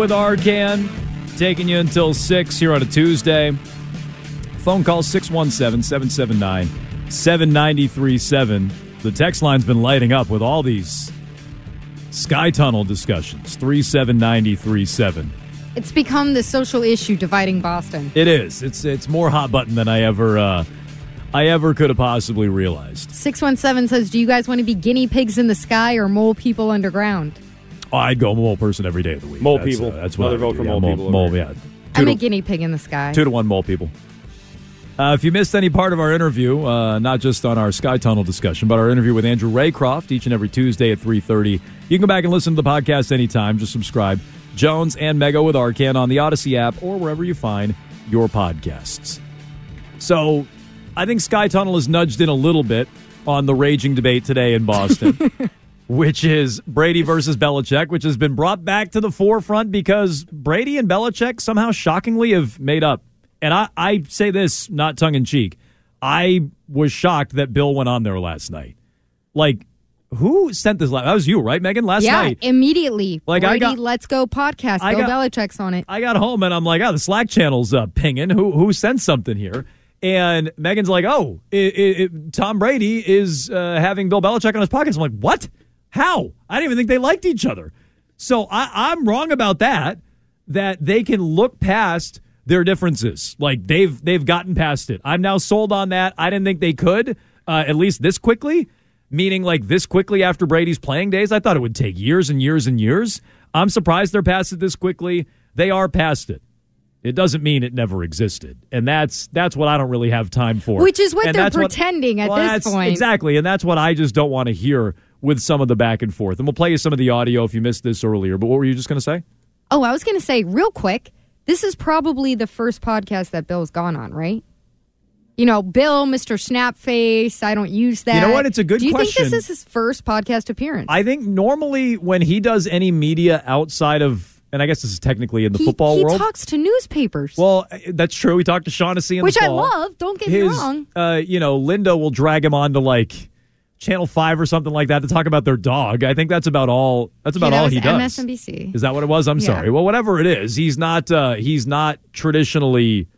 with Arcand. Taking you until 6 here on a Tuesday. Phone call 617 779 7937. The text line's been lighting up with all these Sky Tunnel discussions. 37937. It's become the social issue dividing Boston. It is. It's it's more hot button than I ever uh, I ever could have possibly realized. 617 says, Do you guys want to be guinea pigs in the sky or mole people underground? Oh, I'd go mole person every day of the week. Mole That's, people. Uh, that's what Another I would vote do. for Yeah, mole people Mole, over yeah. I'm Two a guinea pig in the sky. two to one mole people. Uh, if you missed any part of our interview, uh, not just on our Sky Tunnel discussion, but our interview with Andrew Raycroft each and every Tuesday at 3.30, you can go back and listen to the podcast anytime. Just subscribe. Jones and Mego with Arcand on the Audacy app or wherever you find your podcasts. So I think Sky Tunnel has nudged in a little bit on the raging debate today in Boston, which is Brady versus Belichick, which has been brought back to the forefront because Brady and Belichick somehow shockingly have made up. And I, I say this not tongue in cheek. I was shocked that Bill went on there last night. Like, who sent this? That was you, right, Megan? Last yeah, night. immediately. Like, I got- Let's Go podcast. I Bill got- Belichick's on it. I got home and I'm like, oh, the Slack channel's uh, pinging. Who who sent something here? And Megan's like, oh, it, it, it- Tom Brady is uh, having Bill Belichick on his podcast. I'm like, what? How? I didn't even think they liked each other. So I, I'm wrong about that. That they can look past their differences. Like they've they've gotten past it. I'm now sold on that. I didn't think they could uh, at least this quickly. Meaning like this quickly after Brady's playing days. I thought it would take years and years and years. I'm surprised they're past it this quickly. They are past it. It doesn't mean it never existed, and that's that's what I don't really have time for. Which is what And they're pretending at well, this point. Exactly, and that's what I just don't want to hear with some of the back and forth. And we'll play you some of the audio if you missed this earlier. But what were you just going to say? Oh, I was going to say real quick. This is probably the first podcast that Bill's gone on, right? You know, Bill, Mr. Snapface. I don't use that. You know what? It's a good Do you think this is his first podcast appearance? I think normally when he does any media outside of, and I guess this is technically in the he, football he world. talks to newspapers, well, that's true. We talked to Shaughnessy in which the I love. Don't get me wrong. uh, you know, Linda will drag him on to like Channel Five or something like that to talk about their dog. I think that's about all. That's about all he does. MSNBC. Is that what it was? I'm Yeah. sorry. Well, whatever it is, he's not. Uh, he's not traditionally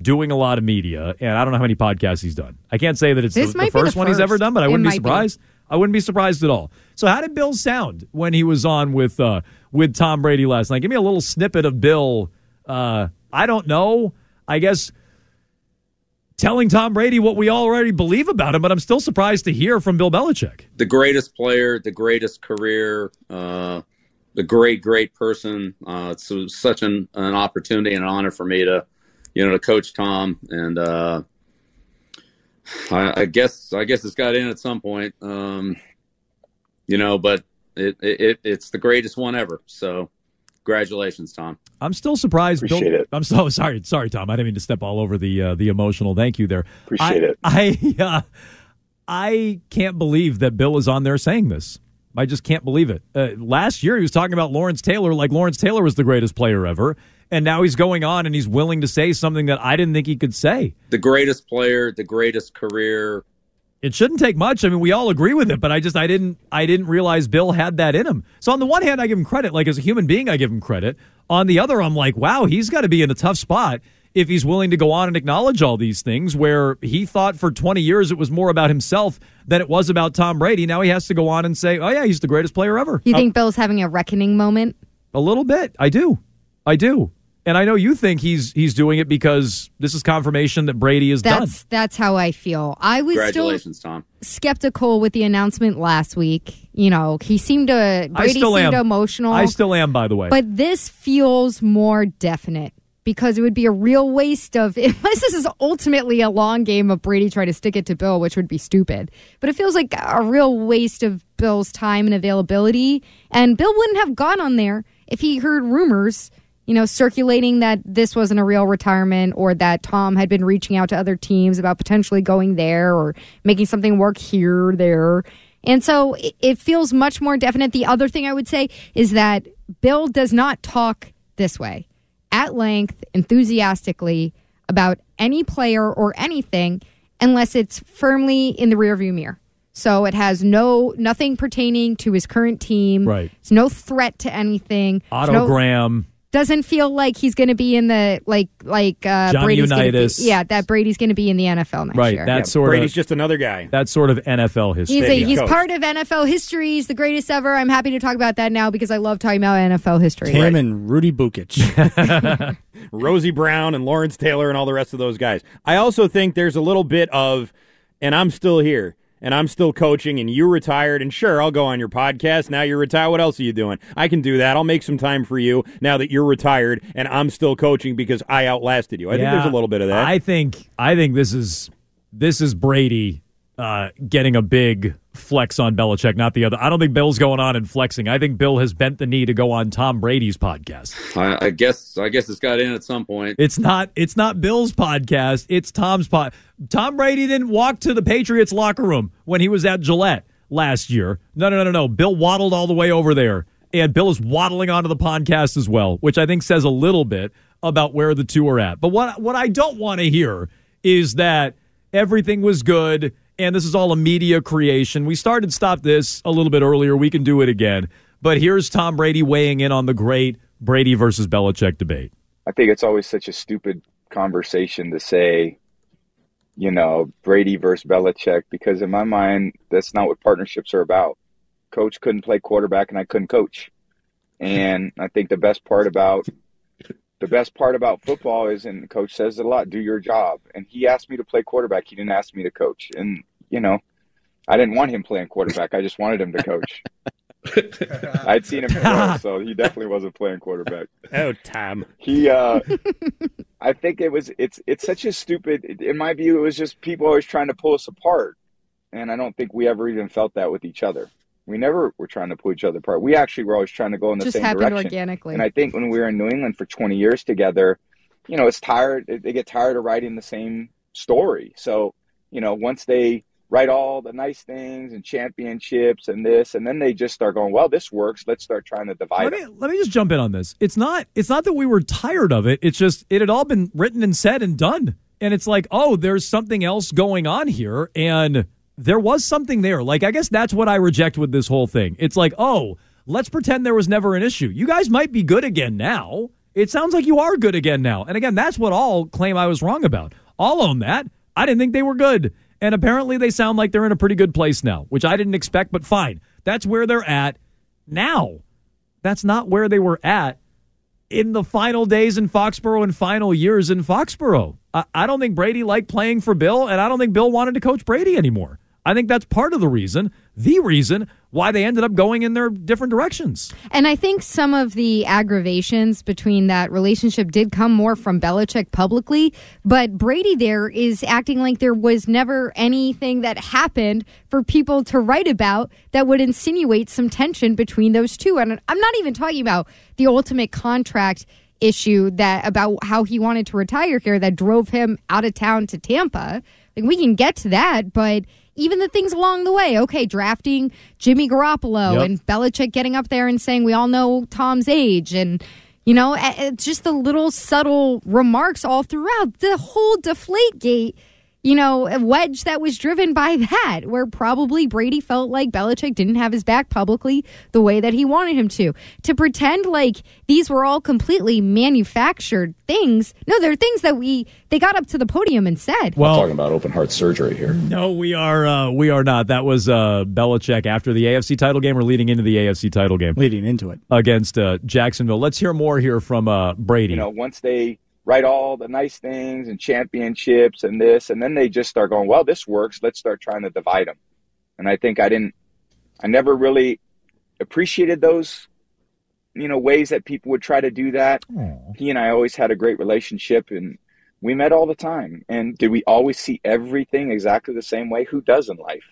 doing a lot of media, and I don't know how many podcasts he's done. I can't say that it's the, the be the first one he's ever done, but I It wouldn't be might be. surprised. I wouldn't be surprised at all. So, how did Bill sound when he was on with uh, with Tom Brady last night? Give me a little snippet of Bill. Uh, I don't know. I guess telling Tom Brady what we already believe about him, but I'm still surprised to hear from Bill Belichick. the greatest player, the greatest career, uh, the great, great person. Uh, it's such an, an opportunity and an honor for me to, you know, to coach Tom. And uh, I, I guess I guess it's got in at some point, um, you know. But it, it it's the greatest one ever. So, congratulations, Tom. I'm still surprised. Appreciate Bill, it. I'm so sorry. Sorry, Tom. I didn't mean to step all over the uh, the emotional. Thank you there. Appreciate I, it. I uh, I can't believe that Bill is on there saying this. I just can't believe it. Uh, last year he was talking about Lawrence Taylor like Lawrence Taylor was the greatest player ever, and now he's going on and he's willing to say something that I didn't think he could say. The greatest player, the greatest career. It shouldn't take much. I mean, we all agree with it, but I just I didn't I didn't realize Bill had that in him. So on the one hand, I give him credit. Like as a human being, I give him credit. On the other, I'm like, wow, he's got to be in a tough spot if he's willing to go on and acknowledge all these things. Where he thought for 20 years it was more about himself than it was about Tom Brady. Now he has to go on and say, oh yeah, he's the greatest player ever. You think uh, Bill's having a reckoning moment? A little bit. I do. I do. And I know you think he's he's doing it because this is confirmation that Brady is done. That's that's how I feel. I was still Tom. skeptical with the announcement last week. You know, he seemed to Brady still seemed am. emotional. I still am, by the way. But this feels more definite because it would be a real waste of, unless this is ultimately a long game of Brady trying to stick it to Bill, which would be stupid. But it feels like a real waste of Bill's time and availability. And Bill wouldn't have gone on there if he heard rumors, you know, circulating that this wasn't a real retirement or that Tom had been reaching out to other teams about potentially going there or making something work here or there. And so it, it feels much more definite. The other thing I would say is that Bill does not talk this way at length, enthusiastically about any player or anything unless it's firmly in the rearview mirror. So it has no nothing pertaining to his current team. Right. It's no threat to anything. Autogram. Doesn't feel like he's going to be in the like like uh, Johnny Brady's gonna be, Unitas. yeah that Brady's going to be in the NFL next Right. year. That's sort Brady's of just another guy. That sort of NFL history. He's a, he's coach. part of NFL history. He's the greatest ever. I'm happy to talk about that now because I love talking about NFL history. Him and Rudy Bukich. Rosie Brown and Lawrence Taylor and all the rest of those guys. I also think there's a little bit of, and I'm still here. And I'm still coaching, and you retired. And sure, I'll go on your podcast. Now you're retired. What else are you doing? I can do that. I'll make some time for you now that you're retired, and I'm still coaching because I outlasted you. I think there's a little bit of that. I think I think this is this is Brady uh, getting a big flex on Belichick, not the other. I don't think Bill's going on and flexing. I think Bill has bent the knee to go on Tom Brady's podcast. I, I guess I guess it's got in at some point. It's not it's not Bill's podcast. It's Tom's pod. Tom Brady didn't walk to the Patriots locker room when he was at Gillette last year. No, no, no, no, no. Bill waddled all the way over there, and Bill is waddling onto the podcast as well, which I think says a little bit about where the two are at. But what what I don't want to hear is that everything was good and this is all a media creation. We started stop this a little bit earlier. We can do it again. But here's Tom Brady weighing in on the great Brady versus Belichick debate. I think it's always such a stupid conversation to say, you know, Brady versus Belichick, because in my mind, that's not what partnerships are about. Coach couldn't play quarterback and I couldn't coach. And I think the best part about the best part about football is, and the coach says it a lot, do your job. And he asked me to play quarterback. He didn't ask me to coach. And, you know, I didn't want him playing quarterback. I just wanted him to coach. I'd seen him throw, so he definitely wasn't playing quarterback oh, Tom. he uh i think it was it's it's such a stupid in my view it was just people always trying to pull us apart and i don't think we ever even felt that with each other we never were trying to pull each other apart we actually were always trying to go in the Just same happened direction organically. and i think when we were in new england for 20 years together you know it's tired they get tired of writing the same story so you know once they write all the nice things and championships and this and then they just start going well this works let's start trying to divide Let them. me let me just jump in on this. It's not it's not that we were tired of it. It's just it had all been written and said and done. And it's like, oh, there's something else going on here. And there was something there. Like, I guess that's what I reject with this whole thing. It's like, oh, let's pretend there was never an issue. You guys might be good again now. It sounds like you are good again now. And again, that's what all claim I was wrong about. I'll own that. I didn't think they were good. And apparently they sound like they're in a pretty good place now, which I didn't expect, but fine. That's where they're at now. That's not where they were at in the final days in Foxborough and final years in Foxborough. I, I don't think Brady liked playing for Bill, and I don't think Bill wanted to coach Brady anymore. I think that's part of the reason, the reason why they ended up going in their different directions. And I think some of the aggravations between that relationship did come more from Belichick publicly, but Brady there is acting like there was never anything that happened for people to write about that would insinuate some tension between those two. And I'm not even talking about the ultimate contract issue that about how he wanted to retire here that drove him out of town to Tampa. Like we can get to that, but even the things along the way, okay, drafting Jimmy Garoppolo Yep. and Belichick getting up there and saying we all know Tom's age and you know, just the little subtle remarks all throughout the whole deflate gate you know, a wedge that was driven by that, where probably Brady felt like Belichick didn't have his back publicly the way that he wanted him to. To pretend like these were all completely manufactured things. No, they're things that we they got up to the podium and said. Well, talking about open heart surgery here. no, we are uh, we are not. That was uh, Belichick after the AFC title game or leading into the AFC title game leading into it. against uh, Jacksonville. Let's hear more here from uh, Brady. you know, once they write all the nice things and championships and this, and then they just start going, well, this works. Let's start trying to divide them. And I think I didn't, I never really appreciated those, you know, ways that people would try to do that. He and I always had a great relationship and we met all the time. And did we always see everything exactly the same way? Who does in life?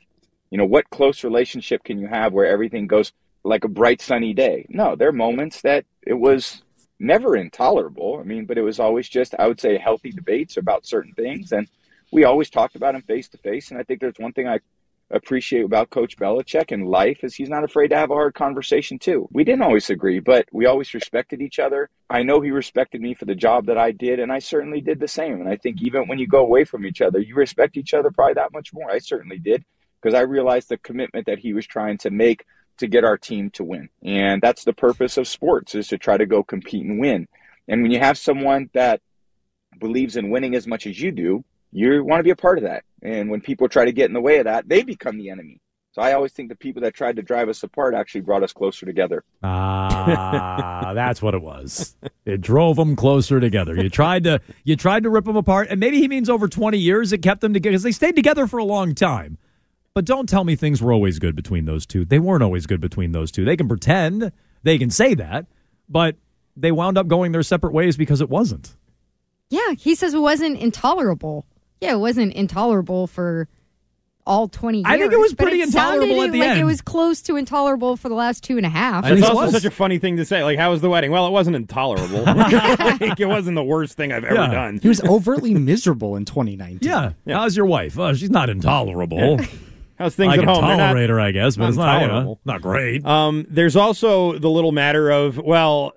You know, what close relationship can you have where everything goes like a bright sunny day? No, there are moments that it was never intolerable. I mean, but it was always just, I would say, healthy debates about certain things. And we always talked about him face to face. And I think there's one thing I appreciate about Coach Belichick in life is he's not afraid to have a hard conversation too. We didn't always agree, but we always respected each other. I know he respected me for the job that I did, and I certainly did the same. And I think even when you go away from each other, you respect each other probably that much more. I certainly did. because I realized the commitment that he was trying to make to get our team to win. And that's the purpose of sports is to try to go compete and win. And when you have someone that believes in winning as much as you do, you want to be a part of that. And when people try to get in the way of that, they become the enemy. So I always think the people that tried to drive us apart actually brought us closer together. Ah, that's what it was. It drove them closer together. You tried to you tried to rip them apart, and maybe he means over twenty years it kept them together because they stayed together for a long time. But don't tell me things were always good between those two. They weren't always good between those two. They can pretend they can say that, but they wound up going their separate ways because it wasn't. Yeah, he says it wasn't intolerable. Yeah, it wasn't intolerable for all 20 years. I think it was but pretty intolerable at the like end. it was close to intolerable for the last two and a half. I It's it also was. such a funny thing to say. Like, how was the wedding? Well, it wasn't intolerable. like, it wasn't the worst thing I've ever Yeah. done. He was overtly miserable in 2019. Yeah. How's your wife? Oh, she's not intolerable. How's things I at home? They're not- tolerate her, I guess, but it's not, not great. Um, there's also the little matter of, well,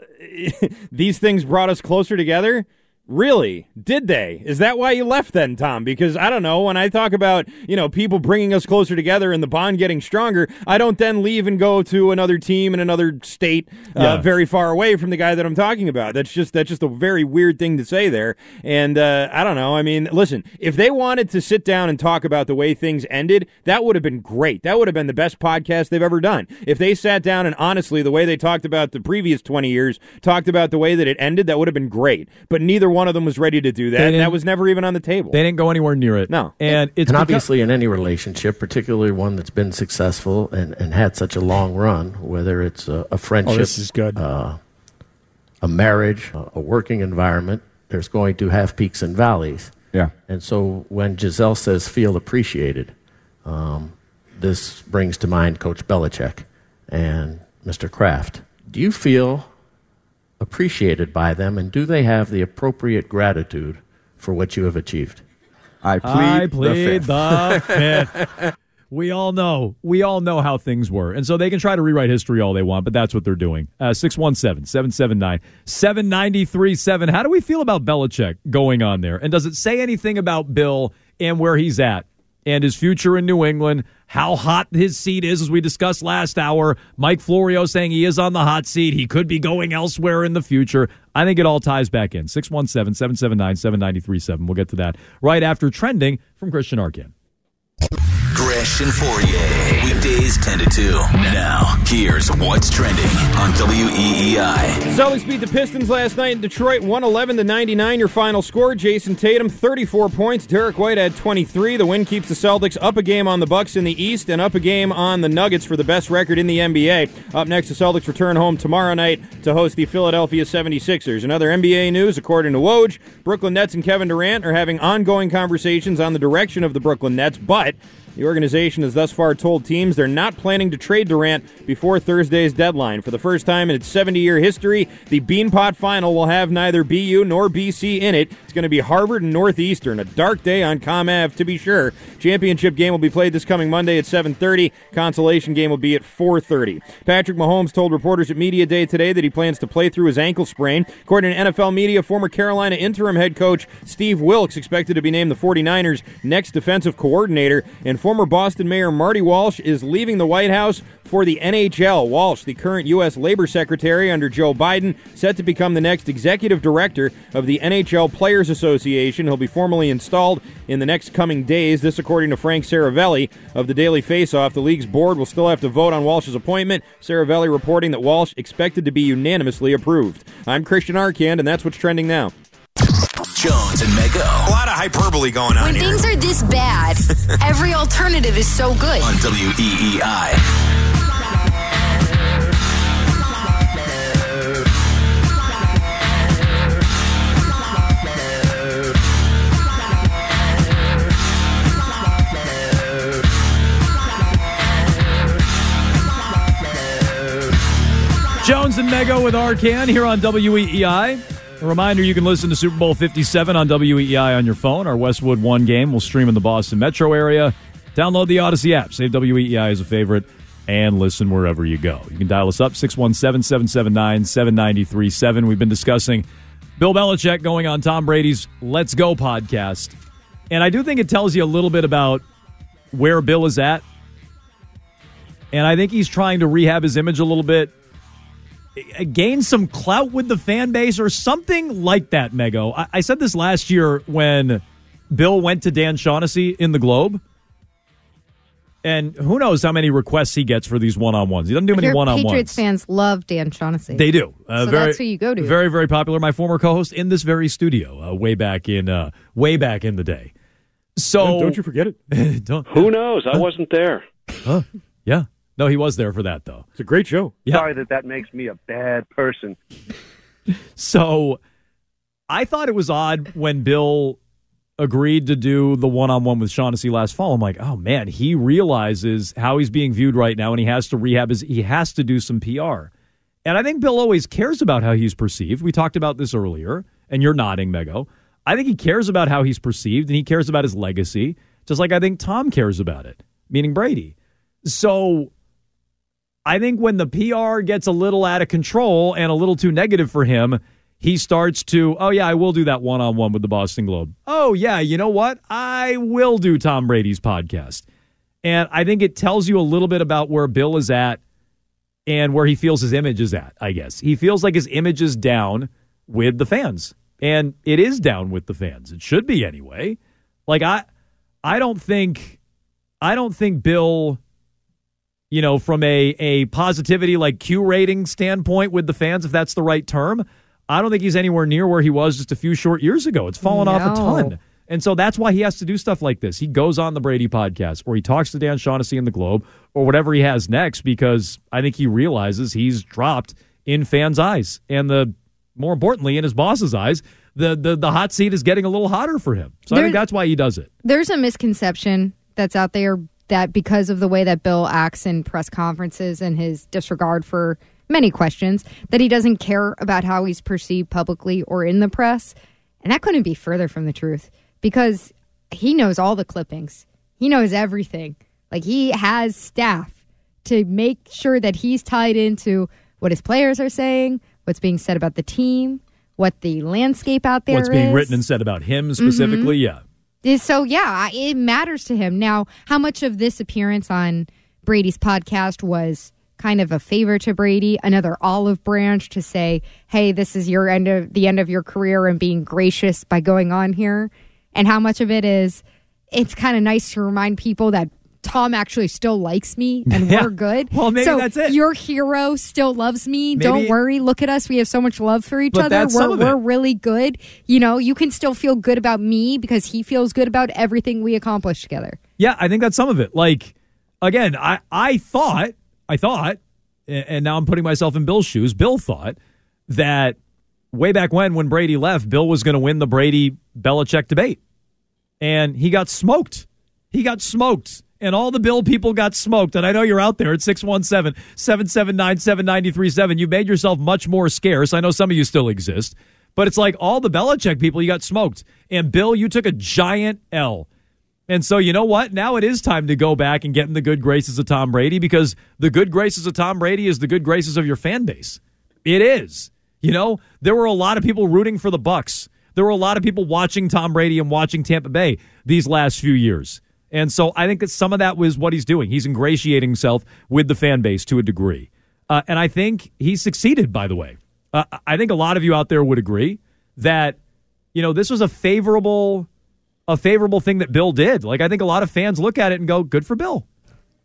these things brought us closer together. Really? Did they? Is that why you left then, Tom? Because I don't know. When I talk about, you know, people bringing us closer together and the bond getting stronger, I don't then leave and go to another team in another state Yeah. uh, very far away from the guy that I'm talking about. That's just that's just a very weird thing to say there. And uh, I don't know. I mean, listen, if they wanted to sit down and talk about the way things ended, that would have been great. That would have been the best podcast they've ever done. If they sat down and honestly, the way they talked about the previous 20 years, talked about the way that it ended, that would have been great. But neither one of them was ready to do that. And that was never even on the table. They didn't go anywhere near it. No. And it's and obviously, in any relationship, particularly one that's been successful and, and had such a long run, whether it's a, a friendship, Oh, this is good. uh, a marriage, a, a working environment, there's going to have peaks and valleys. Yeah. And so when Gisele says feel appreciated, um, this brings to mind Coach Belichick and Mr. Kraft. Do you feel appreciated by them, and do they have the appropriate gratitude for what you have achieved? I plead, I plead the fifth. the fifth. we all know. We all know how things were. And so they can try to rewrite history all they want, but that's what they're doing. Uh, 617 779 7937. How do we feel about Belichick going on there? And does it say anything about Bill and where he's at? And his future in New England, how hot his seat is, as we discussed last hour. Mike Florio saying he is on the hot seat. He could be going elsewhere in the future. I think it all ties back in. 617 779 7937. We'll get to that right after trending from Christian Arcand. Gresh and Fauria. Weekdays 10 to 2. Now, here's what's trending on WEEI. Celtics beat the Pistons last night in Detroit, 111 to 99. Your final score: Jayson Tatum 34 points, Derrick White had 23. The win keeps the Celtics up a game on the Bucks in the East and up a game on the Nuggets for the best record in the NBA. Up next, the Celtics return home tomorrow night to host the Philadelphia 76ers. Another NBA news, according to Woj, Brooklyn Nets and Kevin Durant are having ongoing conversations on the direction of the Brooklyn Nets, but the organization has thus far told teams they're not planning to trade Durant before Thursday's deadline. For the first time in its 70 year history, the Beanpot Final will have neither BU nor BC in it. It's going to be Harvard and Northeastern. A dark day on Com Ave, to be sure. Championship game will be played this coming Monday at 7.30. Consolation game will be at 4.30. Patrick Mahomes told reporters at Media Day today that he plans to play through his ankle sprain. According to NFL media, former Carolina interim head coach Steve Wilks expected to be named the 49ers' next defensive coordinator. And former Boston Mayor Marty Walsh is leaving the White House for the NHL. Walsh, the current U.S. Labor Secretary under Joe Biden, set to become the next executive director of the NHL Players Association. He'll be formally installed in the next coming days. This, according to Frank Seravalli of the Daily Faceoff. The league's board will still have to vote on Walsh's appointment. Seravalli reporting that Walsh expected to be unanimously approved. I'm Christian Arcand, and that's what's trending now. Jones and Mego hyperbole going on When here. things are this bad, every alternative is so good. on E WEEI. Jones and Mego with Arcand here on WEEI. A reminder you can listen to Super Bowl 57 on WEEI on your phone. Our Westwood One game will stream in the Boston metro area. Download the Audacy app, save WEEI as a favorite, and listen wherever you go. You can dial us up 617 779 7937. We've been discussing Bill Belichick going on Tom Brady's Let's Go podcast. And I do think it tells you a little bit about where Bill is at And I think he's trying to rehab his image a little bit, gain some clout with the fan base or something like that, Mego. I, I said this last year when Bill went to Dan Shaughnessy in the Globe. And who knows how many requests he gets for these one on ones. He doesn't do many one on ones. Patriots fans love Dan Shaughnessy. They do. Uh, So very, that's who you go to. Very, very popular. My former co-host in this very studio, uh, way back in, uh, way back in the day. So Don't you forget it. don't, Who knows? I wasn't there. huh? Yeah. No, he was there for that though. It's a great show. Yeah. Sorry that that makes me a bad person. So I thought it was odd when Bill agreed to do the one on one with Shaughnessy last fall. I'm like, oh man, he realizes how he's being viewed right now and he has to rehab his he has to do some PR. And I think Bill always cares about how he's perceived. We talked about this earlier, and you're nodding, Mego. I think he cares about how he's perceived and he cares about his legacy, just like I think Tom cares about it, meaning Brady. So I think when the PR gets a little out of control and a little too negative for him, he starts to, oh, yeah, I will do that one on one with the Boston Globe. Oh, yeah, you know what? I will do Tom Brady's podcast. And I think it tells you a little bit about where Bill is at and where he feels his image is at, I guess. He feels like his image is down with the fans. And it is down with the fans. It should be anyway. Like I I don't think I don't think Bill you know, from a a positivity like Q rating standpoint with the fans, if that's the right term, I don't think he's anywhere near where he was just a few short years ago. It's fallen off a ton. And so that's why he has to do stuff like this. He goes on the Brady podcast or he talks to Dan Shaughnessy in the Globe or whatever he has next because I think he realizes he's dropped in fans' eyes. And the more importantly, in his boss's eyes, the the, the hot seat is getting a little hotter for him. So I think that's why he does it. There's a misconception that's out there that because of the way that Bill acts in press conferences and his disregard for many questions, that he doesn't care about how he's perceived publicly or in the press. And that couldn't be further from the truth because he knows all the clippings. He knows everything. Like he has staff to make sure that he's tied into what his players are saying, what's being said about the team, what the landscape out there What's being is. written and said about him specifically, mm-hmm. yeah. So yeah, it matters to him. Now, how much of this appearance on Brady's podcast was kind of a favor to Brady, another olive branch to say, "Hey, this is your end of the end of your career and being gracious by going on here." And how much of it is it's kind of nice to remind people that Tom actually still likes me and Yeah. we're good. Well, maybe so that's it. Your hero still loves me. Maybe- Don't worry. Look at us. We have so much love for each But other. that's We're we're really good. You know, you can still feel good about me because he feels good about everything we accomplished together. Yeah, I think that's some of it. Like, again, I, I thought, I thought, and now I'm putting myself in Bill's shoes. Bill thought that way back when, when Brady left, Bill was going to win the Brady Belichick debate. And he got smoked. He got smoked. And all the Bill people got smoked. And I know you're out there at 617 779 7937. You've made yourself much more scarce. I know some of you still exist. But it's like all the Belichick people, you got smoked. And Bill, you took a giant L. And so, you know what? Now it is time to go back and get in the good graces of Tom Brady because the good graces of Tom Brady is the good graces of your fan base. It is. You know, there were a lot of people rooting for the Bucks. There were a lot of people watching Tom Brady and watching Tampa Bay these last few years. And so I think that some of that was what he's doing. He's ingratiating himself with the fan base to a degree. Uh, and I think he succeeded, by the way. Uh, I think a lot of you out there would agree that, you know, this was a favorable a favorable thing that Bill did. Like I think a lot of fans look at it and go, "Good for Bill,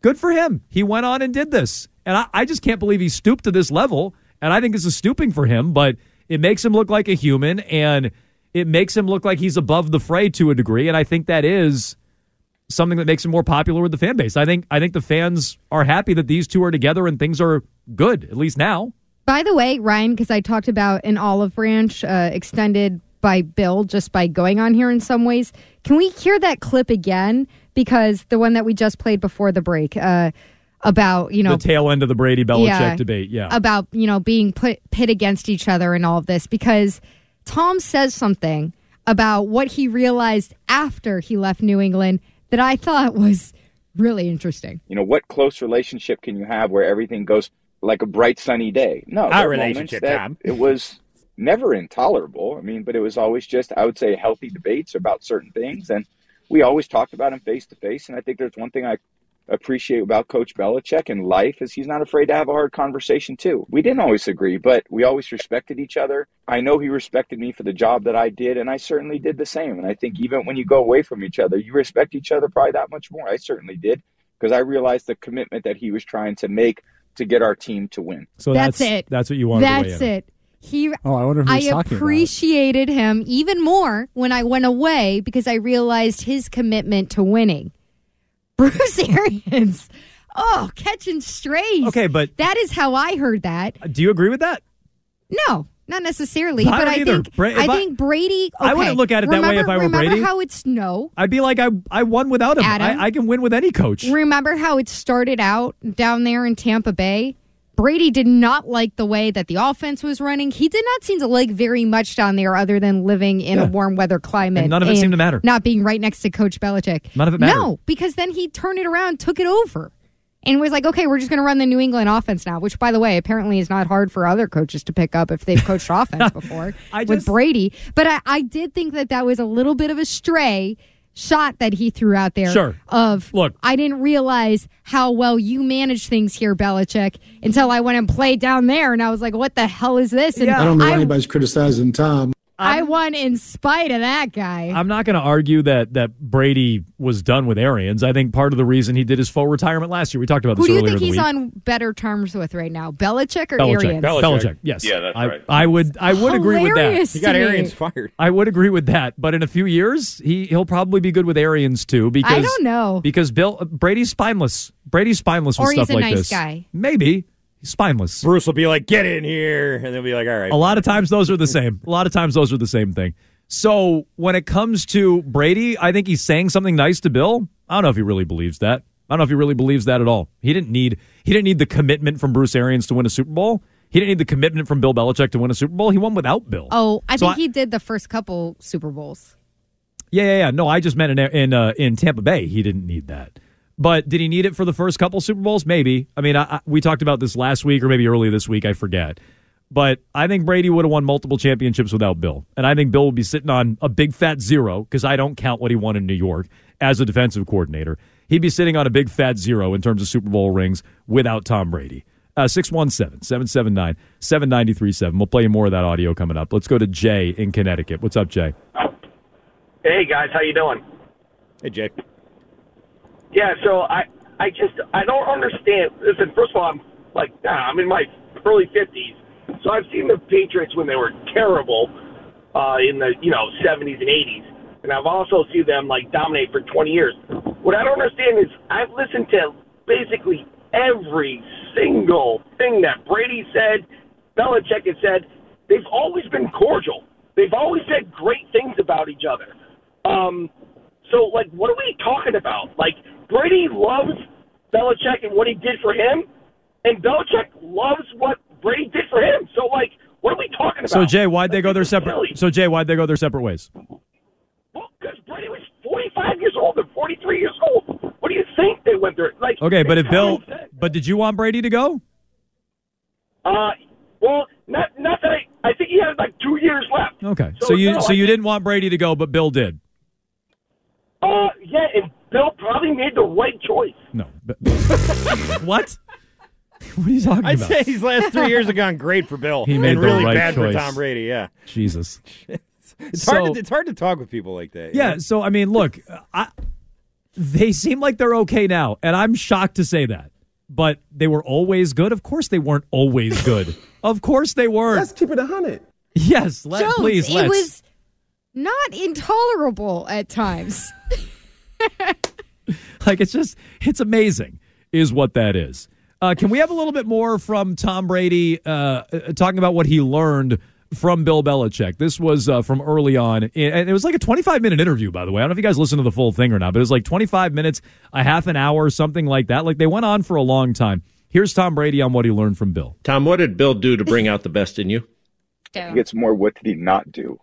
good for him. He went on and did this." And I, I just can't believe he stooped to this level. And I think this is stooping for him, but it makes him look like a human, and it makes him look like he's above the fray to a degree. And I think that is something that makes him more popular with the fan base. I think I think the fans are happy that these two are together and things are good at least now. By the way, Ryan, because I talked about an olive branch uh, extended by Bill just by going on here in some ways. Can we hear that clip again? Because the one that we just played before the break uh, about, you know, the tail end of the Brady Belichick Yeah. debate. Yeah. about you know being put pit against each other and all of this because Tom says something about what he realized after he left New England that I thought was really interesting. You know, what close relationship can you have where everything goes like a bright sunny day? No, Our relationship, that Tom. It was never intolerable. I mean, but it was always just I would say healthy debates about certain things, and we always talked about them face to face. And I think there's one thing I appreciate about Coach Belichick in life is he's not afraid to have a hard conversation too. We didn't always agree, but we always respected each other. I know he respected me for the job that I did, and I certainly did the same. And I think even when you go away from each other, you respect each other probably that much more. I certainly did because I realized the commitment that he was trying to make to get our team to win. So That's that's, it. That's what you wanted. to weigh That's in on. it. He Oh, I wonder who he's I talking about. appreciated him even more when I went away because I realized his commitment to winning. Bruce Arians. Oh, catching strays. Okay, but- that is how I heard that. Uh, do you agree with that? No, not necessarily. I but don't I either. think Bra- I, think Brady. I wouldn't look at it that way if I were remember Brady. how it's no. I'd be like, I I won without him. Adam? I, I can win with any coach. Remember how it started out down there in Tampa Bay? Brady did not like the way that the offense was running. He did not seem to like very much down there other than living in Yeah. a warm weather climate. And none of it seemed to matter. Not being right next to Coach Belichick. None of it mattered. No, because then he turned it around, took it over, and was like, okay, we're just going to run the New England offense now, which, by the way, apparently is not hard for other coaches to pick up if they've coached offense before I with Brady. But I, I did think that that was a little bit of a stray shot that he threw out there Sure. of Look. I didn't realize how well you manage things here, Belichick, until I went and played down there, and I was like, "What the hell is this?" And Yeah. I don't know I, anybody's criticizing Tom. I won in spite of that guy. I'm not going to argue that that Brady was done with Arians. I think part of the reason he did his full retirement last year. We talked about Who this do you think he's week. on better terms with right now, Belichick or Belichick. Arians? Belichick. Belichick. Yes. Yeah, that's I, right. I would. I would agree with that. Hilarious He got. Arians fired. I would agree with that. But in a few years, he he'll probably be good with Arians too. Because I don't know. because Bill Brady's spineless. Brady's spineless with Or he's stuff a like nice this. guy. Maybe he's spineless. Bruce will be like, "Get in here," and they'll be like, "All right." A lot of times those are the same. A lot of times those are the same thing. So when it comes to Brady, I think he's saying something nice to Bill. I don't know if he really believes that. I don't know if he really believes that at all. He didn't need he didn't need the commitment from Bruce Arians to win a Super Bowl. He didn't need the commitment from Bill Belichick to win a Super Bowl. He won without Bill. Oh, I So think he did the first couple Super Bowls. Yeah, yeah, yeah. No, I just meant in in uh, in Tampa Bay, he didn't need that. But did he need it for the first couple Super Bowls? Maybe. I mean, I, I, we talked about this last week or maybe early this week. I forget. But I think Brady would have won multiple championships without Bill, and I think Bill would be sitting on a big fat zero because I don't count what he won in New York as a defensive coordinator. He'd be sitting on a big fat zero in terms of Super Bowl rings without Tom Brady. Uh, 617 779 7937. We'll play you more of that audio coming up. Let's go to Jay in Connecticut. What's up, Jay? Hey guys, how you doing? Hey, Jay. Yeah, so I I just I don't understand. Listen, first of all, I'm like nah, I'm in my early fifties, so I've seen the Patriots when they were terrible uh, in the you know 70s and 80s, and I've also seen them like dominate for 20 years. What I don't understand is I've listened to basically every single thing that Brady said, Belichick has said. They've always been cordial. They've always said great things about each other. Um, so, like, what are we talking about? Like, Brady loves Belichick and what he did for him, and Belichick loves what Brady did for him. So, like, what are we talking about? So Jay, why'd they go their separate? So Jay, why'd they go their separate ways? Well, because Brady was 45 years old and 43 years old. What do you think they went there? Like, Okay, but if Bill, but did you want Brady to go? uh, well, not not that I. I think he had like two years left. Okay, so, So, you no, so I you think- didn't want Brady to go, but Bill did. Uh, yeah, and Bill probably made the right choice. No. What? What are you talking about? I'd about? say these last three years have gone great for Bill. He made and the really right bad choice. for Tom Brady. Yeah, Jesus. it's So- hard. To, it's hard to talk with people like that. you Yeah. know? So I mean, look, I, they seem like they're okay now, and I'm shocked to say that. But they were always good. Of course, they weren't always good. of course, they weren't. Let's keep it a hundred. yes. Let, Jones, please. it let's. was not intolerable at times. Like it's just it's amazing, is what that is. Uh, can we have a little bit more from Tom Brady uh, uh, talking about what he learned from Bill Belichick? This was uh, from early on, and it was like a 25 minute interview, by the way. I don't know if you guys listened to the full thing or not, but it was like 25 minutes, a half an hour, something like that. Like they went on for a long time. Here's Tom Brady on what he learned from Bill. Tom, what did Bill do to bring out the best in you? I think it's more what did he not do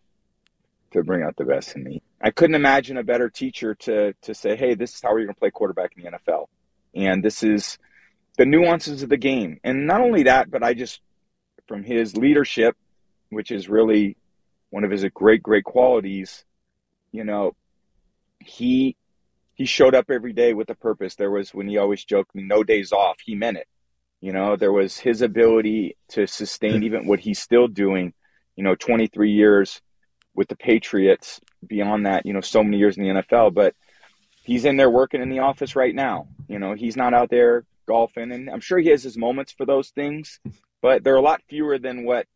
to bring out the best in me. I couldn't imagine a better teacher to to say, "Hey, this is how you're going to play quarterback in the NFL," and this is the nuances of the game. And not only that, but I just from his leadership, which is really one of his great great qualities, you know, he he showed up every day with a purpose. There was when he always joked me, no days off. He meant it. You know, there was his ability to sustain even what he's still doing, you know, 23 years with the Patriots, beyond that, you know, so many years in the NFL, but he's in there working in the office right now. You know, he's not out there golfing and I'm sure he has his moments for those things, but they're a lot fewer than what,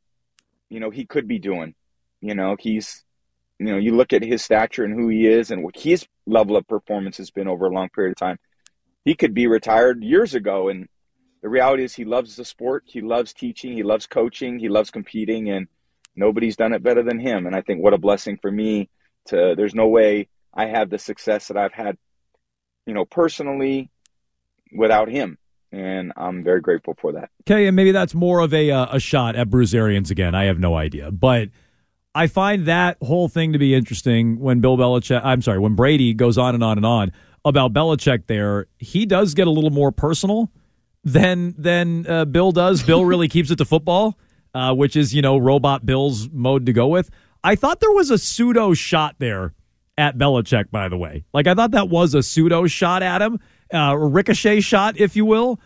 you know, he could be doing. You know, he's you know, you look at his stature and who he is and what his level of performance has been over a long period of time. He could be retired years ago and the reality is he loves the sport, he loves teaching, he loves coaching, he loves competing and nobody's done it better than him and I think what a blessing for me to there's no way I have the success that I've had you know personally without him and I'm very grateful for that. Okay, and maybe that's more of a uh, a shot at Bruce Arians again. I have no idea, but I find that whole thing to be interesting when Bill Belichick. I'm sorry, when Brady goes on and on and on about Belichick. There, he does get a little more personal than than uh, Bill does. Bill really keeps it to football, uh, which is you know robot Bill's mode to go with. I thought there was a pseudo shot there at Belichick. By the way, like I thought that was a pseudo shot at him, uh, a ricochet shot, if you will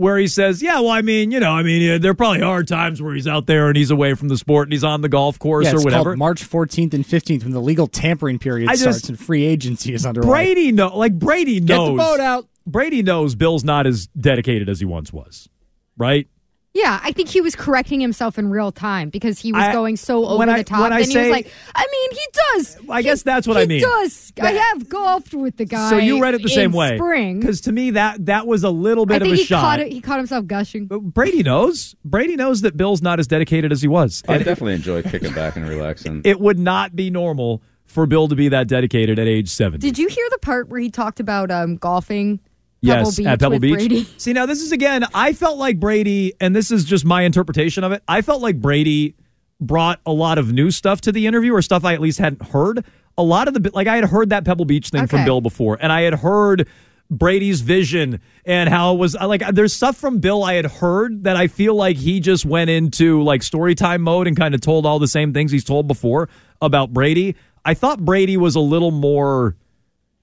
where he says, "Yeah, well, I mean, you know, I mean, there probably are times where he's out there and he's away from the sport and he's on the golf course Yeah, or whatever." March 14th and 15th when the legal tampering period just- starts and free agency is underway. Brady know, like Brady Get knows. the boat out. Brady knows Bill's not as dedicated as he once was, right? Yeah, I think he was correcting himself in real time because he was I- going so over when I- the top. when I and he say- was like, I mean, he does. I He- guess that's what I mean. He does. I have golfed with the guy. So you read it the same way, Spring. Because to me, that that was a little bit I of a he shot. caught it, he caught himself gushing. Brady knows. Brady knows that Bill's not as dedicated as he was. I And definitely enjoy kicking back and relaxing. it would not be normal for Bill to be that dedicated at age seventy. Did you hear the part where he talked about um, golfing? Pebble yes, Beach at Pebble Beach. Brady? See, now this is again, I felt like Brady, and this is just my interpretation of it. I felt like Brady brought a lot of new stuff to the interview, or stuff I at least hadn't heard. A lot of the, like, I had heard that Pebble Beach thing from Bill before, and I had heard Brady's vision and how it was like, there's stuff from Bill I had heard that I feel like he just went into like story time mode and kind of told all the same things he's told before about Brady. I thought Brady was a little more,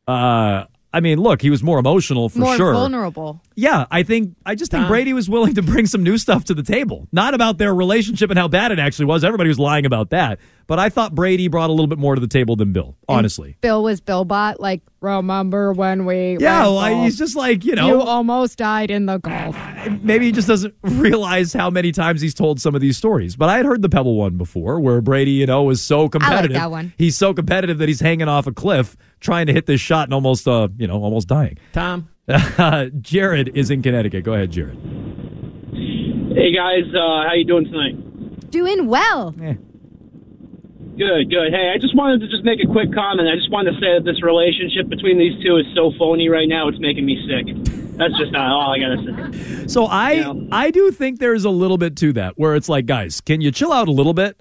uh, I mean, look, he was more emotional for More sure. vulnerable. Yeah, I think I just think Brady was willing to bring some new stuff to the table. Not about their relationship and how bad it actually was. Everybody was lying about that. But I thought Brady brought a little bit more to the table than Bill, honestly. Bill was Billbot. Like, remember when we? Yeah, well, golf? he's just like, you know, You almost died in the golf. maybe he just doesn't realize how many times he's told some of these stories. But I had heard the Pebble one before where Brady, you know, was so competitive. Like that one. He's so competitive that he's hanging off a cliff trying to hit this shot and almost uh, you know, almost dying. Tom? Jared is in Connecticut. Go ahead, Jared. Hey guys, uh, how you doing tonight? Doing well. Good, good. Hey, I just wanted to just make a quick comment. I just wanted to say that this relationship between these two is so phony right now. It's making me sick. That's just not all I gotta say. So I I do think there's a little bit to that where it's like, guys, can you chill out a little bit?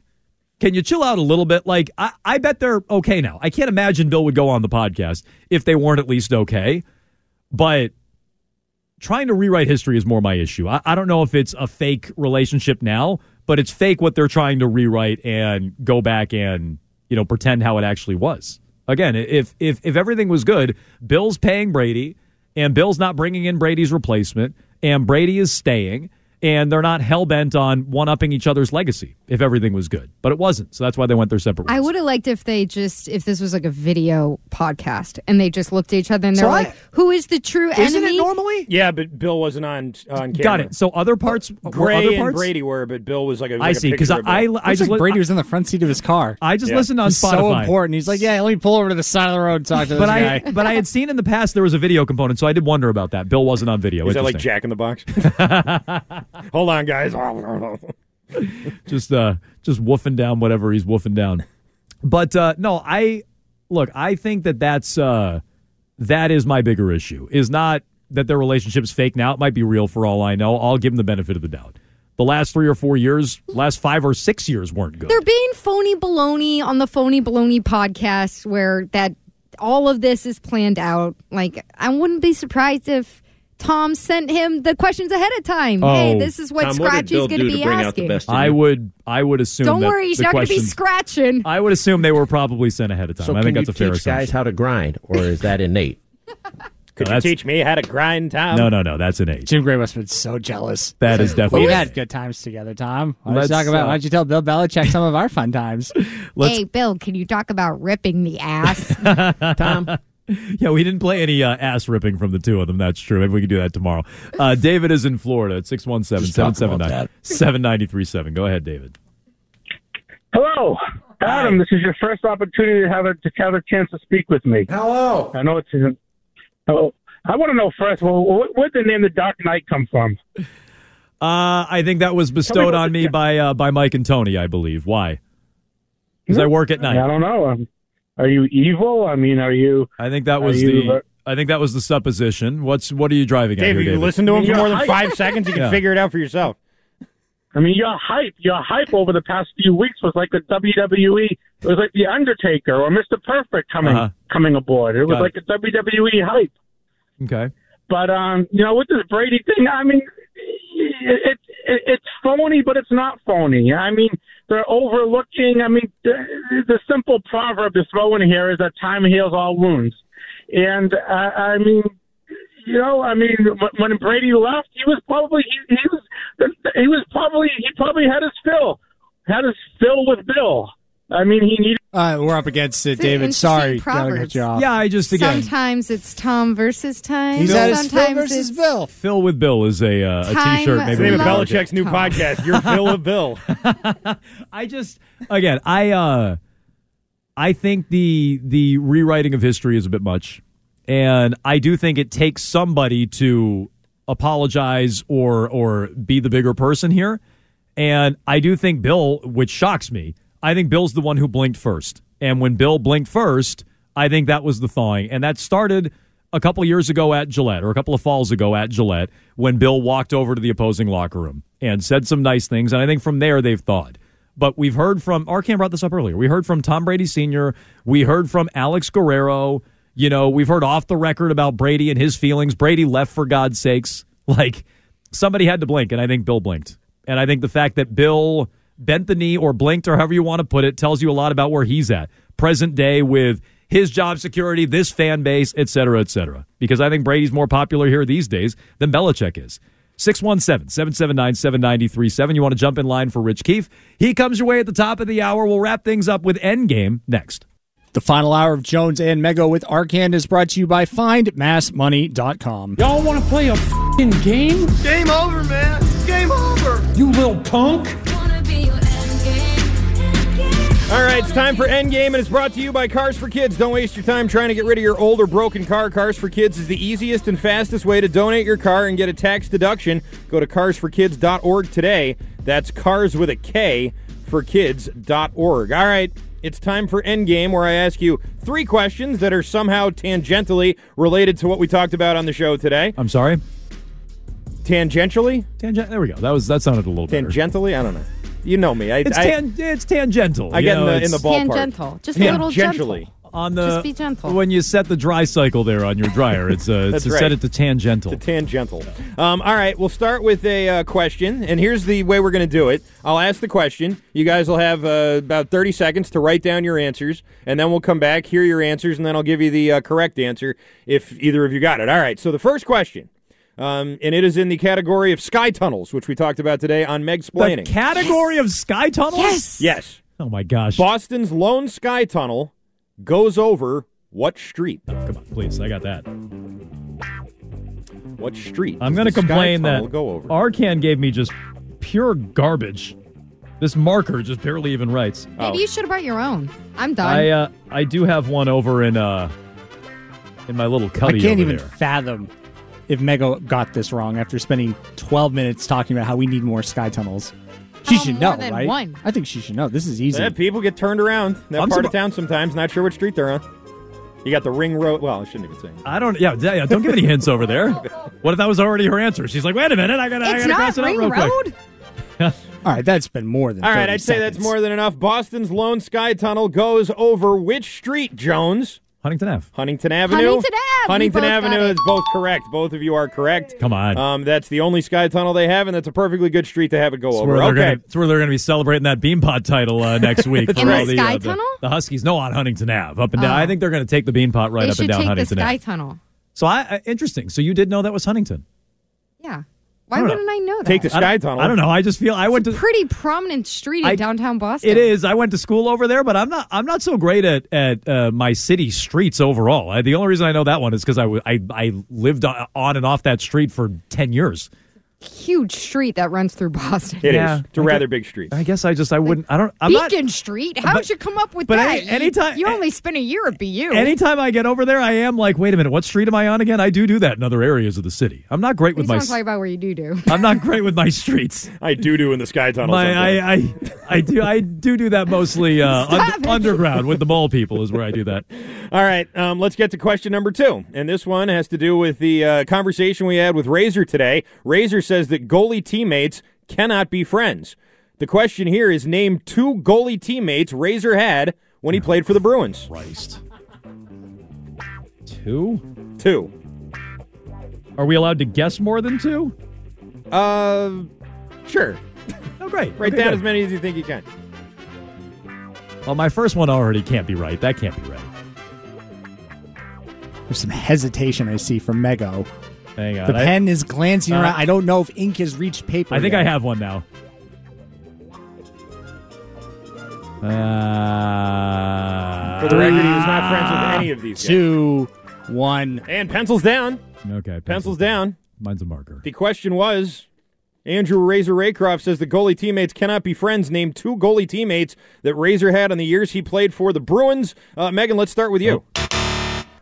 Can you chill out a little bit? Like I, I bet they're okay now. I can't imagine Bill would go on the podcast if they weren't at least okay. But trying to rewrite history is more my issue. I, I don't know if it's a fake relationship now, but it's fake what they're trying to rewrite and go back and you know pretend how it actually was. Again, if if if everything was good, Bill's paying Brady, and Bill's not bringing in Brady's replacement, and Brady is staying, and they're not hell bent on one upping each other's legacy. If everything was good, but it wasn't, so that's why they went their separate. Ways. I would have liked if they just if this was like a video podcast and they just looked at each other and they're So I- like, "Who is the true enemy?" normally? Yeah, but Bill wasn't on on camera. Got it. So other parts, were Gray other and parts? Brady were, but Bill was like a. I like a see, 'cause picture of I- Bill. I just like Brady was in the front seat of his car. I just Yeah. listened on It's so important. He's like, yeah, let me pull over to the side of the road and talk to this but guy. I but I had seen in the past there was a video component, so I did wonder about that. Bill wasn't on video. Is that like Jack in the Box? Hold on, guys. just uh just woofing down whatever he's woofing down. But uh no, I look, I think that that's uh that is my bigger issue. Is not that their relationship is fake now. It might be real for all I know. I'll give them the benefit of the doubt. The last 3 or 4 years, last 5 or 6 years weren't good. They're being phony baloney on the phony baloney podcast where that all of this is planned out. Like I wouldn't be surprised if Tom sent him the questions ahead of time. hey, Oh. this is what Scratchy's going to be asking. I would I would assume Don't that worry, he's the not going to be scratching. I would assume they were probably sent ahead of time. So I can think you that's a fair teach assumption. guys how to grind, or is that innate? Could you teach me how to grind, Tom? No, no, no. That's an age. Jim Gray must have been so jealous. That is definitely. We've had good times together, Tom. Why don't Let's, you talk about? uh, why don't you tell Bill Belichick some of our fun times? Hey, Bill, can you talk about ripping the ass? Tom, Yeah, we didn't play any uh, ass ripping from the two of them. That's true. Maybe we can do that tomorrow. Uh, David is in Florida at 617 779 7937. Go ahead, David. Hello, Adam. This is your first opportunity to have a to have a chance to speak with me. Hello. I know it's. Oh, I want to know first. Well, where where'd the name the Dark Knight come from? Uh, I think that was bestowed on me by uh, by Mike and Tony, I believe. Why? Because I work at night. I don't know. Are you evil? I mean, are you? I think that was you, the. uh, I think that was the supposition. What's what are you driving at Dave, here, if you David? listen to him for You're more than five seconds, you can Yeah. figure it out for yourself. I mean, your hype, your hype over the past few weeks was like the WWE. It was like the Undertaker or Mr. Perfect coming Uh-huh. coming aboard. It was Got like a WWE hype. Okay. But um, you know, with this Brady thing, I mean, it, it, it it's phony, but it's not phony. I mean, they're overlooking. I mean, the, the simple proverb to throw in here is that time heals all wounds, and uh, I mean, you know, I mean, when Brady left, he was probably he, he was he was probably he probably had his fill, had his fill with Bill. I mean, he needed. Uh, we're up against it, It's David. interesting Sorry, gotta cut proverbs. you off. Yeah, I just again Sometimes it's Tom versus time. He's at his Phil Sometimes versus it's Bill. Phil with Bill is a uh, a Time t-shirt. Maybe The name we of can Love Belichick's new Tom. podcast. You're Phil of Bill. I just again, I uh I think the the rewriting of history is a bit much. And I do think it takes somebody to apologize or or be the bigger person here. And I do think Bill, which shocks me, I think Bill's the one who blinked first. And when Bill blinked first, I think that was the thawing. And that started a couple years ago at Gillette, or a couple of falls ago at Gillette, when Bill walked over to the opposing locker room and said some nice things. And I think from there they've thawed. But we've heard from Arcand brought this up earlier. We heard from Tom Brady Sr. We heard from Alex Guerrero. You know, we've heard off the record about Brady and his feelings. Brady left for God's sakes. Like somebody had to blink, and I think Bill blinked. And I think the fact that Bill bent the knee or blinked or however you want to put it tells you a lot about where he's at present day with his job security, this fan base, et cetera, et cetera. Because I think Brady's more popular here these days than Belichick is. 617 779 7937. You want to jump in line for Rich Keefe? He comes your way at the top of the hour. We'll wrap things up with Endgame next. The final hour of Jones and Mego with Arcand is brought to you by FindMassMoney.com. Y'all want to play a fing game? Game over, man. Game over. You little punk. All right, it's time for Endgame, and it's brought to you by Cars for Kids. Don't waste your time trying to get rid of your old or broken car. Cars for Kids is the easiest and fastest way to donate your car and get a tax deduction. Go to carsforkids.org today. That's cars with a K for kids.org. All right, it's time for Endgame, where I ask you three questions that are somehow tangentially related to what we talked about on the show today. I'm sorry? Tangentially? Tangent. There we go. That was that sounded a little better. Tangentially? I don't know. You know me. I, It's, I, tan- it's tangential. I you get in the, in the ballpark. Tangential. Just a little gentle. Tangentially. on the Just be gentle. when you set the dry cycle there on your dryer. It's uh, it's to right. set it to tangential. To tangential. Um, all right, we'll start with a uh, question, and here's the way we're going to do it. I'll ask the question. You guys will have uh, about 30 seconds to write down your answers, and then we'll come back, hear your answers, and then I'll give you the uh, correct answer if either of you got it. All right, so the first question, um, and it is in the category of sky tunnels, which we talked about today on Meg the Splaining. category of sky tunnels. Yes. yes. Oh my gosh. Boston's lone sky tunnel goes over what street? Come on, please. I got that. What street? I'm going to the sky complain tunnel that go over? Arcand gave me just pure garbage. This marker just barely even writes. Maybe you should have brought your own. I'm done. I uh, I do have one over in uh in my little I cubby can't over even there. fathom if Mega got this wrong after spending 12 minutes talking about how we need more sky tunnels. She Oh, should know, right? one. I think she should know. This is easy. Yeah, people get turned around in that I'm part surpri- of town sometimes. Not sure which street they're on. You got the ring road. Well, I shouldn't even say. I don't. Yeah, yeah. yeah, Don't give any hints over there. What if that was already her answer? She's like, wait a minute. I gotta. I gotta not cross it out Ring real quick. Road. All right, that's been more than All right, I'd say that's more than enough. Boston's lone sky tunnel goes over which street, Jones? Huntington Ave. Huntington Avenue. Huntington Ave. Huntington both Avenue is both correct. Both of you are correct. Come on. Um, that's the only sky tunnel they have, and that's a perfectly good street to have it go It's over. where, they're Okay. gonna, it's where they're going to be celebrating that Beanpot title uh, next week. For right. all the uh, Sky the, Tunnel? the Huskies. No, on Huntington Ave, up and down. Oh. I think they're going to take the Beanpot right up and down take the Huntington Sky Ave. Tunnel. So I uh, interesting. So you did know that was Huntington. Yeah. Why I don't know. wouldn't I know that? Take the Sky Tunnel. I don't know. I just feel I went to Pretty prominent street in I- downtown Boston. It is. I went to school over there, but I'm not. I'm not so great at at uh, my city streets overall. I, the only reason I know that one is because I, I I lived on and off that street for ten years. Huge street that runs through Boston. It is. Yeah. It's a Okay. rather big street. I guess I just I wouldn't. I don't. I'm not. Beacon Street? How But- would you come up with but that? any- You- anytime- You, only spent a year at BU. Anytime I get over there, I am like, wait a minute, what street am I on again? I do do that in other areas of the city. I'm not great with my. don't talk about where you do do. I'm not great with my streets. I do do in the Sky Tunnel. My. I, I, I do I do do that mostly uh, un- underground with the mole people is where I do that. All right, um, let's get to question number two. And this one has to do with the uh, conversation we had with Razor today. Razor says that goalie teammates cannot be friends. The question here is name two goalie teammates Razor had when he played for the Bruins. Christ. Two? Two. Are we allowed to guess more than two? Uh, sure. Oh, great. Write Okay, down good. as many as you think you can. Well, my first one already can't be right. That can't be right. There's some hesitation I see from Mego. Hang on. The I- pen is glancing Uh, around. I don't know if ink has reached paper. I think yet. I have one now. Uh, For the record, he was not friends with any of these guys. Two, one. And pencils down. Okay. Pencils down. Mine's a marker. The question was Andrew Razor Raycroft says the goalie teammates cannot be friends. Name two goalie teammates that Razor had in the years he played for the Bruins. Uh, Megan, let's start with you.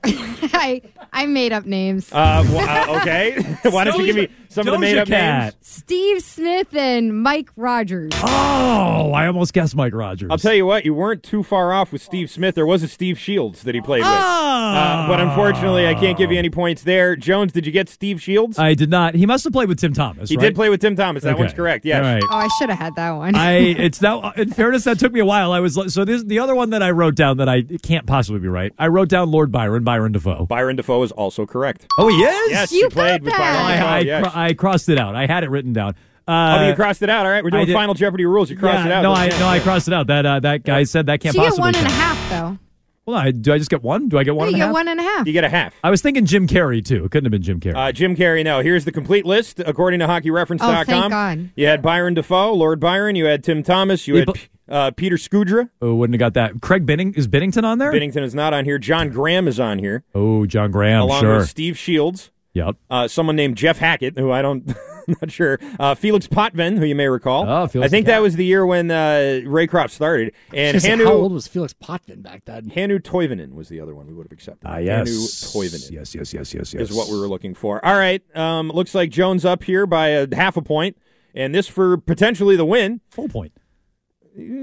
I I made up names. Uh, wh- uh, okay. Why don't you give me some of the Doja made up Cat. names? Steve Smith and Mike Rogers. Oh, I almost guessed Mike Rogers. I'll tell you what, you weren't too far off with Steve Smith. There was a Steve Shields that he played with. Uh, but unfortunately, I can't give you any points there. Jones, did you get Steve Shields? I did not. He must have played with Tim Thomas. he right? did play with Tim Thomas. That Okay. one's correct. Yes. All right. Oh, I should have had that one. I it's that in fairness that took me a while. I was so this the other one that I wrote down that I it can't possibly be right. I wrote down Lord Byron, Byron Dafoe. Byron Dafoe is also correct. Oh, he is. Yes, You he played got with that. Byron Dafoe. I, I, yes. cro- I crossed it out. I had it written down. Uh, oh, you crossed it out. All right, we're doing Final Jeopardy rules. You crossed yeah, it out. No, I no, I crossed it out. That uh, that guy said that can't so you get possibly. one and a count. half, though. Well, I, do I just get one? Do I get one? you and get half? one and a half. You get a half. I was thinking Jim Carrey too. It couldn't have been Jim Carrey. Uh, Jim Carrey, no. Here's the complete list according to HockeyReference.com. Oh, thank God. You had Byron Dafoe, Lord Byron. You had Tim Thomas. You Yeah, had but- P- uh, Peter Skudra. oh, wouldn't have got that. Craig Binning is Binnington on there? Binnington is not on here. John Grahame is on here, Oh, John Grahame. along sure. with Steve Shields. Yep. Uh, someone named Jeff Hackett, who I don't, not sure. Uh, Felix Potvin, who you may recall. Oh, Felix I think that was the year when uh, Raycroft started. And Just how old was Felix Potvin back then? Hannu Toivonen was the other one we would have accepted. Ah, yes. Hannu Toivonen. Yes, yes, yes, yes, yes. is what we were looking for. All right. Um, looks like Jones up here by a half a point, and this for potentially the win. Full point.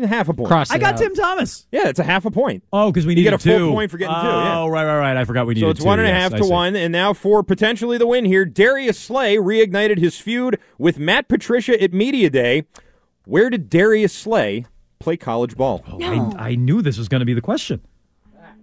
Half a point. Cross I got out. Tim Thomas. Yeah, it's a half a point. Oh, because we need needed get a full two. point for getting oh, two, yeah. Oh, right, right, right. I forgot we needed So it's two. one and a half to one, and now for potentially the win here, Darius Slay reignited his feud with Matt Patricia at Media Day. Where did Darius Slay play college ball? Oh, I, I knew this was going to be the question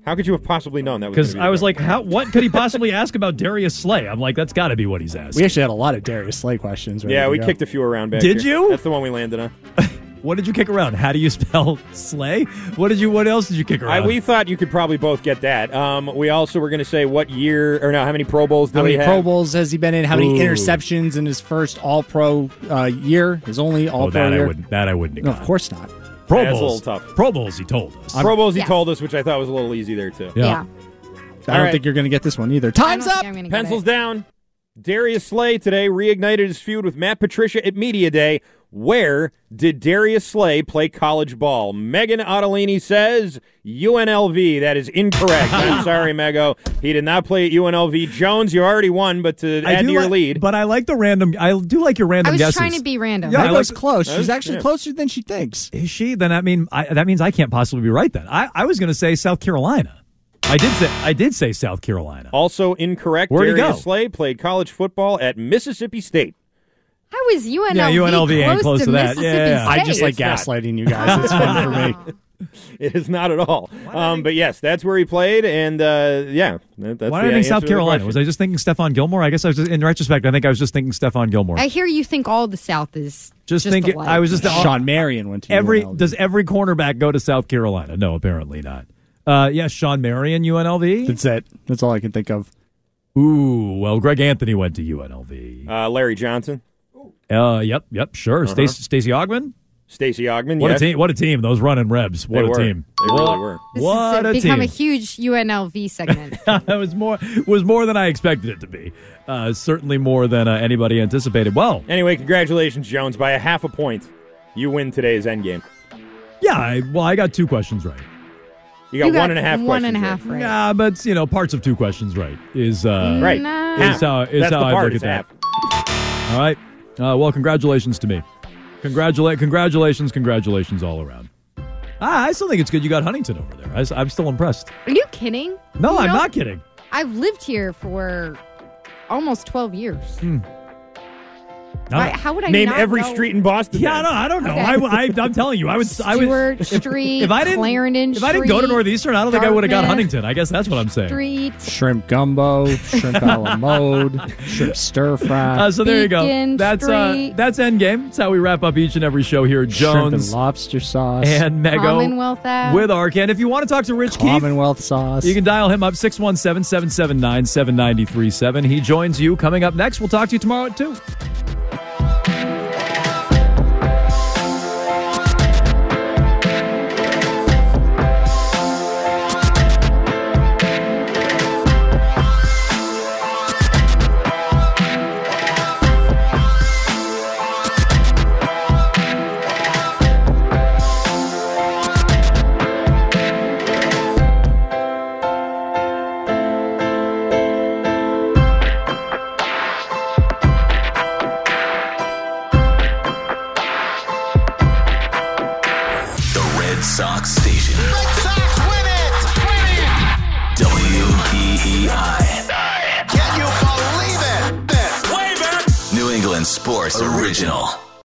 How could you have possibly known that? because be I was like, "How? What could he possibly ask about Darius Slay?" I'm like, "That's got to be what he's asked. We actually had a lot of Darius Slay questions. ready yeah, we go. kicked a few around back Did here. you? That's the one we landed on. What did you kick around? How do you spell Slay? What did you? What else did you kick I, around? we thought you could probably both get that. Um, we also were going to say what year or no, how many Pro Bowls did? How many he have? Pro Bowls has he been in? How many Ooh. interceptions in his first All Pro uh, year? His only All oh, Pro that I year? wouldn't. That I wouldn't. No, of course not. Pro That's a Bowls. little tough. Pro Bowls. He told us. Pro Bowls he Yeah. told us, which I thought was a little easy there too. Yeah. yeah. I All don't right. think you're going to get this one either. Time's up. think I'm gonna get Pencils down. Darius Slay today reignited his feud with Matt Patricia at Media Day. Where did Darius Slay play college ball? Megan Ottolini says UNLV. That is incorrect. I'm sorry, Mego. He did not play at UNLV. Jones, you already won, but to I add to your like- lead, but I like the random. I do like your I random was guesses. trying to be random. Yeah, I That like- was close. She's actually yeah. closer than she thinks. Is she? Then that mean I, that means I can't possibly be right. Then I, I was going to say South Carolina. I did say I did say South Carolina. also incorrect. Where'd he Darius go? Slay played college football at Mississippi State. How is UNLV, Yeah, UNLV ain't close, close to, to that. Mississippi Yeah, yeah, yeah. State? I just like It's not. gaslighting you guys. It's fun for me. It is not at all. Um, but yes, that's where he played, and uh, yeah, that's Why the did I think South Carolina? Was I just thinking Stephon Gilmore? I guess I was just, in retrospect. I think I was just thinking Stephon Gilmore. I hear you think all the South is just just thinking. alike. I was just Shawn Marion went to every UNLV. does every cornerback go to South Carolina? No, apparently not. Uh, yes, Shawn Marion, UNLV. That's it. That's all I can think of. Ooh, well, Greg Anthony went to UNLV. Uh, Larry Johnson, Uh, yep, yep, sure. Uh-huh. Stacey Stacey Augmon. Stacy Augmon. What yes. a team! What a team! Those running Rebs. What They a were. team! They really were. This What has a become team! a huge UNLV segment. it was more was more than I expected it to be. Uh, certainly more than uh, anybody anticipated. Well, Anyway, congratulations, Jones, by a half a point. You win today's endgame. yeah. I, well, I got two questions right. You got, You got one and a half one questions. and right. half right. Yeah, but you know, parts of two questions right is uh, Right. Is Half. how is That's how the I part, look is at that. half. All right. Uh, well, congratulations to me. Congratulate, congratulations, congratulations all around. Ah, I still think it's good you got Huntington over there. I, am still impressed. Are you kidding? No, You I'm know, not kidding. I've lived here for almost 12 years. No. Why- how would I Name not every know? street in Boston. Yeah, then. no, I don't know. Okay. I, I, I'm telling you, I would. I would. Stewart if- Street, if I didn't, Clarendon if I didn't go to Northeastern, I don't think I would have got Huntington. I guess that's what I'm saying. Street. Shrimp gumbo, shrimp a la mode, shrimp stir fry, Uh, so there you go. Beacon That's uh, Street. that's Endgame. That's how we wrap up each and every show here. Jones, shrimp and lobster sauce, and Mego Commonwealth Ave. with Arcand. If you want to talk to Rich Keefe, Commonwealth sauce. you can dial him up 617-779-7937. He joins you coming up next. We'll talk to you tomorrow at 2.